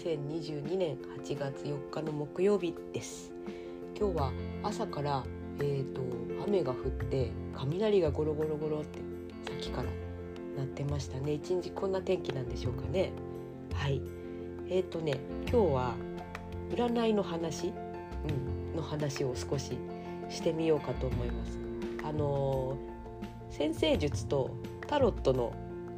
2022年8月4日の木曜日です。今日は朝からえーと、雨が降って雷がゴロゴロゴロってさっきからなってましたね。一日こんな天気なんでしょうかね。はい。えーとね今日は占いの話、うん、の話を少ししてみようかと思います。あのー、先生術とタロットの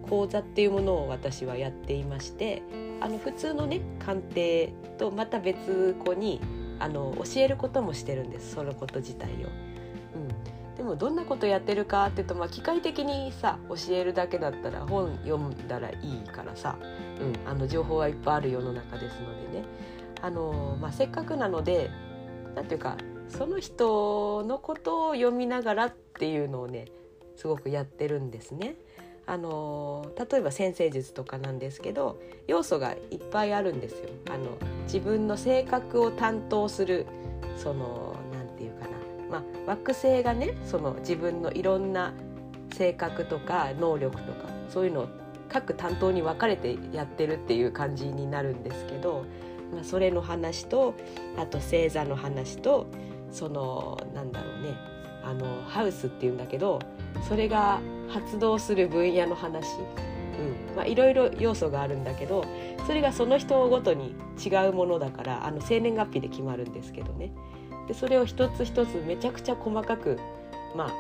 講座っていうものを私はやっていましてあの普通のね鑑定とまた別個にあの教えることもしてるんですそのこと自体を。うん、でもどんなことやってるかっていうと、まあ、機械的にさ教えるだけだったら本読んだらいいからさ、うん、あの情報はいっぱいある世の中ですのでねあの、まあ、せっかくなので何ていうかその人のことを読みながらっていうのをねすごくやってるんですね。あの例えば先生術とかなんですけど要素がいっぱいあるんですよ。あの自分の性格を担当するその何て言うかな、まあ、惑星がねその自分のいろんな性格とか能力とかそういうのを各担当に分かれてやってるっていう感じになるんですけど、まあ、それの話とあと星座の話とそのなんだろうねあのハウスっていうんだけどそれが発動する分野の話、いろいろ要素があるんだけどそれがその人ごとに違うものだからあの生年月日で決まるんですけどね。でそれを一つ一つめちゃくちゃ細かく、まあ、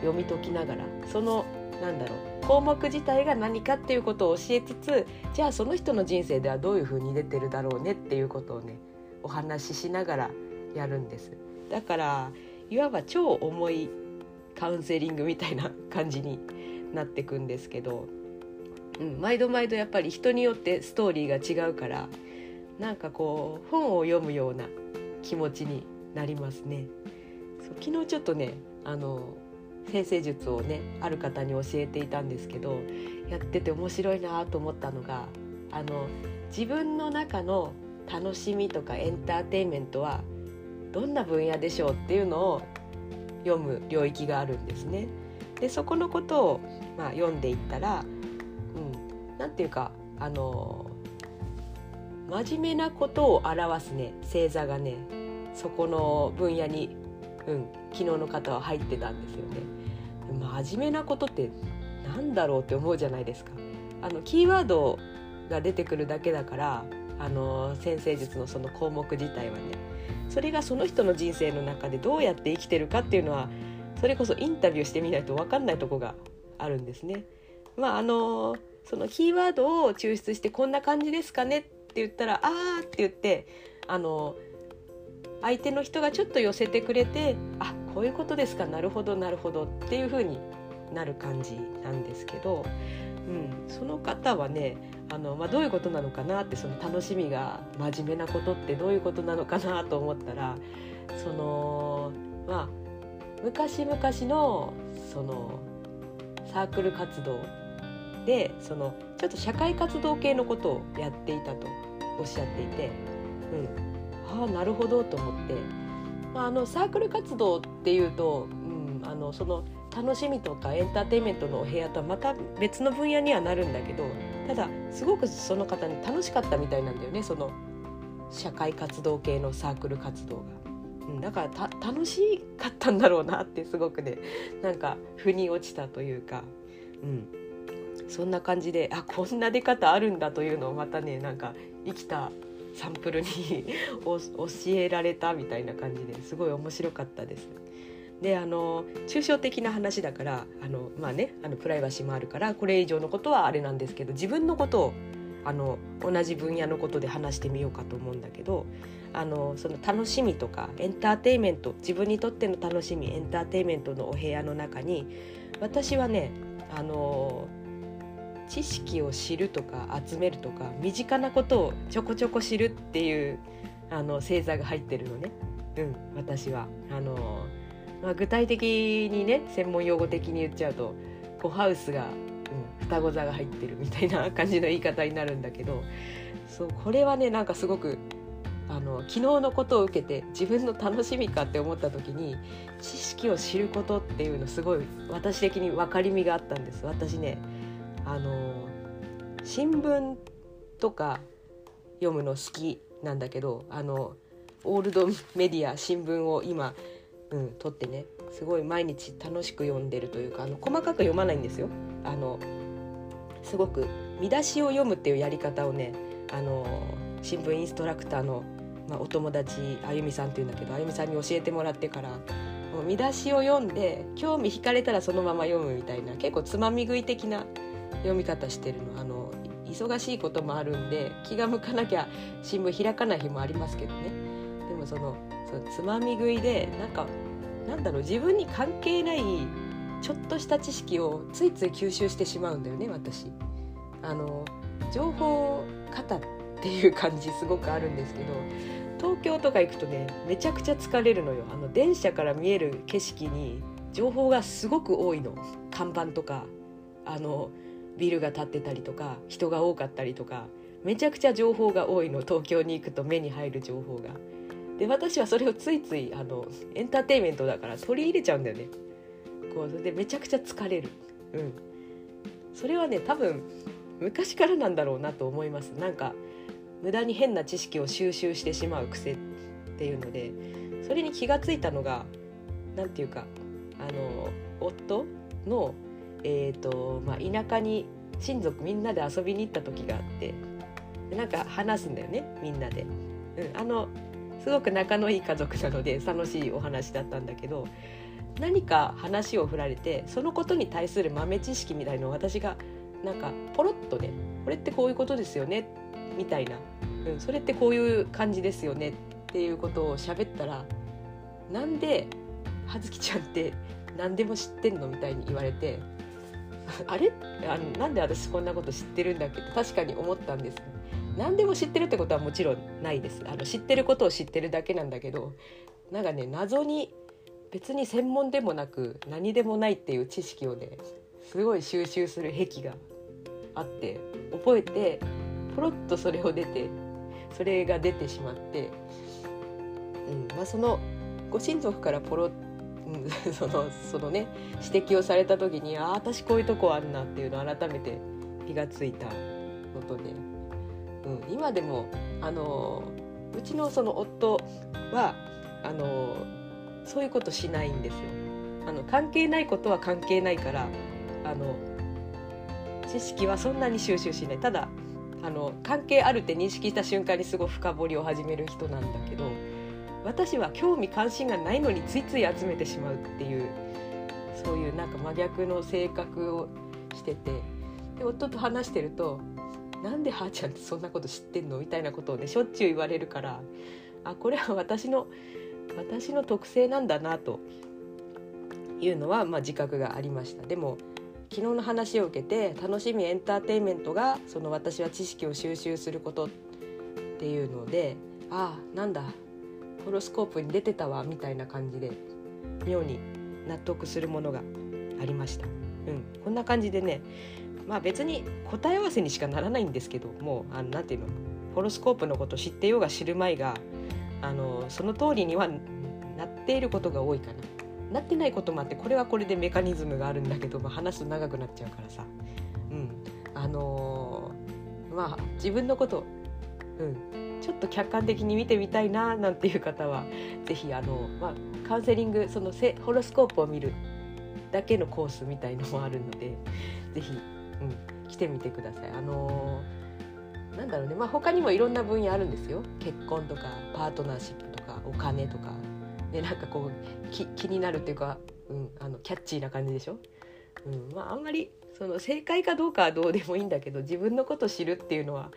読み解きながらそのなんだろう項目自体が何かっていうことを教えつつじゃあその人の人生ではどういうふうに出てるだろうねっていうことをねお話ししながらやるんです。だからいわば超重いカウンセリングみたいな感じになってくんですけど、うん、毎度毎度やっぱり人によってストーリーが違うからなんかこう本を読むような気持ちになりますね。そう昨日ちょっとねあの先生術をねある方に教えていたんですけどやってて面白いなと思ったのがあの自分の中の楽しみとかエンターテインメントはどんな分野でしょうっていうのを読む領域があるんですね。でそこのことを、まあ、読んでいったら、うん、ていうかあの真面目なことを表すね星座がねそこの分野に、うん、昨日の方は入ってたんですよね。真面目なことってなんだろうって思うじゃないですか。あのキーワードが出てくるだけだからあの先生術のその項目自体はねそれがその人の人生の中でどうやって生きてるかっていうのはそれこそインタビューしてみないと分かんないとこがあるんですね。まああのそのキーワードを抽出してこんな感じですかねって言ったら「あー」って言ってあの相手の人がちょっと寄せてくれて「あこういうことですかなるほどなるほど」っていう風になる感じなんですけど、うん、その方はねあの、まあ、どういうことなのかなってその楽しみが真面目なことってどういうことなのかなと思ったらそのまあ昔々のそのサークル活動でそのちょっと社会活動系のことをやっていたとおっしゃっていて、うん、ああなるほどと思って、まあ、あのサークル活動っていうと、うん、あのその楽しみとかエンターテインメントのお部屋とはまた別の分野にはなるんだけどただすごくその方に楽しかったみたいなんだよねその社会活動系のサークル活動が。だから楽しかったんだろうなってすごくねなんか腑に落ちたというか、うん、そんな感じであこんな出方あるんだというのをまたねなんか生きたサンプルに 教えられたみたいな感じですごい面白かったです。であの抽象的な話だからあの、まあね、あのプライバシーもあるからこれ以上のことはあれなんですけど自分のことをあの同じ分野のことで話してみようかと思うんだけどあのその楽しみとかエンターテインメント自分にとっての楽しみエンターテインメントのお部屋の中に私はねあの知識を知るとか集めるとか身近なことをちょこちょこ知るっていうあの星座が入ってるのね、うん、私は。あのまあ、具体的にね専門用語的に言っちゃうとコハウスが、うん、双子座が入ってるみたいな感じの言い方になるんだけどそうこれはねなんかすごくあの昨日のことを受けて自分の楽しみかって思った時に知識を知ることっていうのすごい私的に分かりみがあったんです。私ねあの新聞とか読むの好きなんだけどあのオールドメディア新聞を今、うん、取ってね。すごい毎日楽しく読んでるというかあの細かく読まないんですよ。あのすごく見出しを読むっていうやり方をねあの新聞インストラクターの、まあ、お友達あゆみさんっていうんだけどあゆみさんに教えてもらってからもう見出しを読んで興味惹かれたらそのまま読むみたいな結構つまみ食い的な読み方してるの。あの忙しいこともあるんで気が向かなきゃ新聞開かない日もありますけどね。でもそのそのつまみ食いでなんかなんだろう自分に関係ないちょっとした知識をついつい吸収してしまうんだよね私。あの情報型っていう感じすごくあるんですけど東京とか行くとねめちゃくちゃ疲れるのよあの電車から見える景色に情報がすごく多いの看板とかあのビルが建ってたりとか人が多かったりとかめちゃくちゃ情報が多いの東京に行くと目に入る情報が。で私はそれをついついあのエンターテインメントだから取り入れちゃうんだよね。こうでめちゃくちゃ疲れる。うん、それはね多分昔からなんだろうなと思いますなんか無駄に変な知識を収集してしまう癖っていうのでそれに気が付いたのが何て言うかあの夫の、えーとまあ、田舎に親族みんなで遊びに行った時があってなんか話すんだよねみんなで。うん、あのすごく仲のいい家族なので楽しいお話だったんだけど何か話を振られてそのことに対する豆知識みたいのを私がなんかポロッとねこれってこういうことですよねみたいな、うん、それってこういう感じですよねっていうことを喋ったらなんで葉月ちゃんって何でも知ってんのみたいに言われてあれ？あのなんで私こんなこと知ってるんだっけって確かに思ったんです。何でも知ってるってことはもちろんないです。あの知ってることを知ってるだけなんだけどなんかね謎に別に専門でもなく何でもないっていう知識をねすごい収集する癖があって覚えてポロッとそれを出てそれが出てしまって、うんまあ、そのご親族からポロッ、そのそのね指摘をされた時にああ私こういうとこあんなっていうのを改めて気がついたのとね、うん、今でもあのうちのその夫はあのそういうことしないんですよ。あの関係ないことは関係ないからあの知識はそんなに収集しないただあの関係あるって認識した瞬間にすごい深掘りを始める人なんだけど私は興味関心がないのについつい集めてしまうっていうそういうなんか真逆の性格をしててで夫と話してると「なんではーちゃんってそんなこと知ってんの?」みたいなことをねしょっちゅう言われるからあこれは私の私の特性なんだなというのはまあ自覚がありましたでも昨日の話を受けて楽しみエンターテインメントがその私は知識を収集することっていうのでああなんだホロスコープに出てたわみたいな感じで妙に納得するものがありました。うん、こんな感じでねまあ別に答え合わせにしかならないんですけどもうあのなんていうのホロスコープのこと知ってようが知るまいがあのその通りにはなっていることが多いかな。なってないこともあってこれはこれでメカニズムがあるんだけど、まあ、話すと長くなっちゃうからさ、うん。あのー、まあ自分のこと、うん、ちょっと客観的に見てみたいななんていう方は是非あの、まあ、カウンセリングそのホロスコープを見るだけのコースみたいのもあるので是非、うん、来てみてください。あのー、なんだろうね、まあ、他にもいろんな分野あるんですよ。結婚とかパートナーシップとかお金とか。でなんかこうき気になるっていうか、うん、あのキャッチーな感じでしょ、うん。まあ、あんまりその正解かどうかはどうでもいいんだけど自分のこと知るっていうのは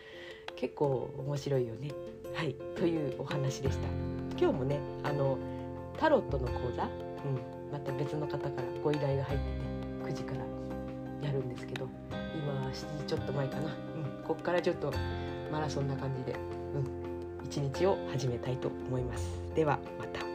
結構面白いよね。はい。というお話でした。今日もねあのタロットの講座、うん、また別の方からご依頼が入ってて9時からやるんですけど。今7時ちょっと前かな、うん、こっからちょっとマラソンな感じで、うん、一日を始めたいと思います。ではまた。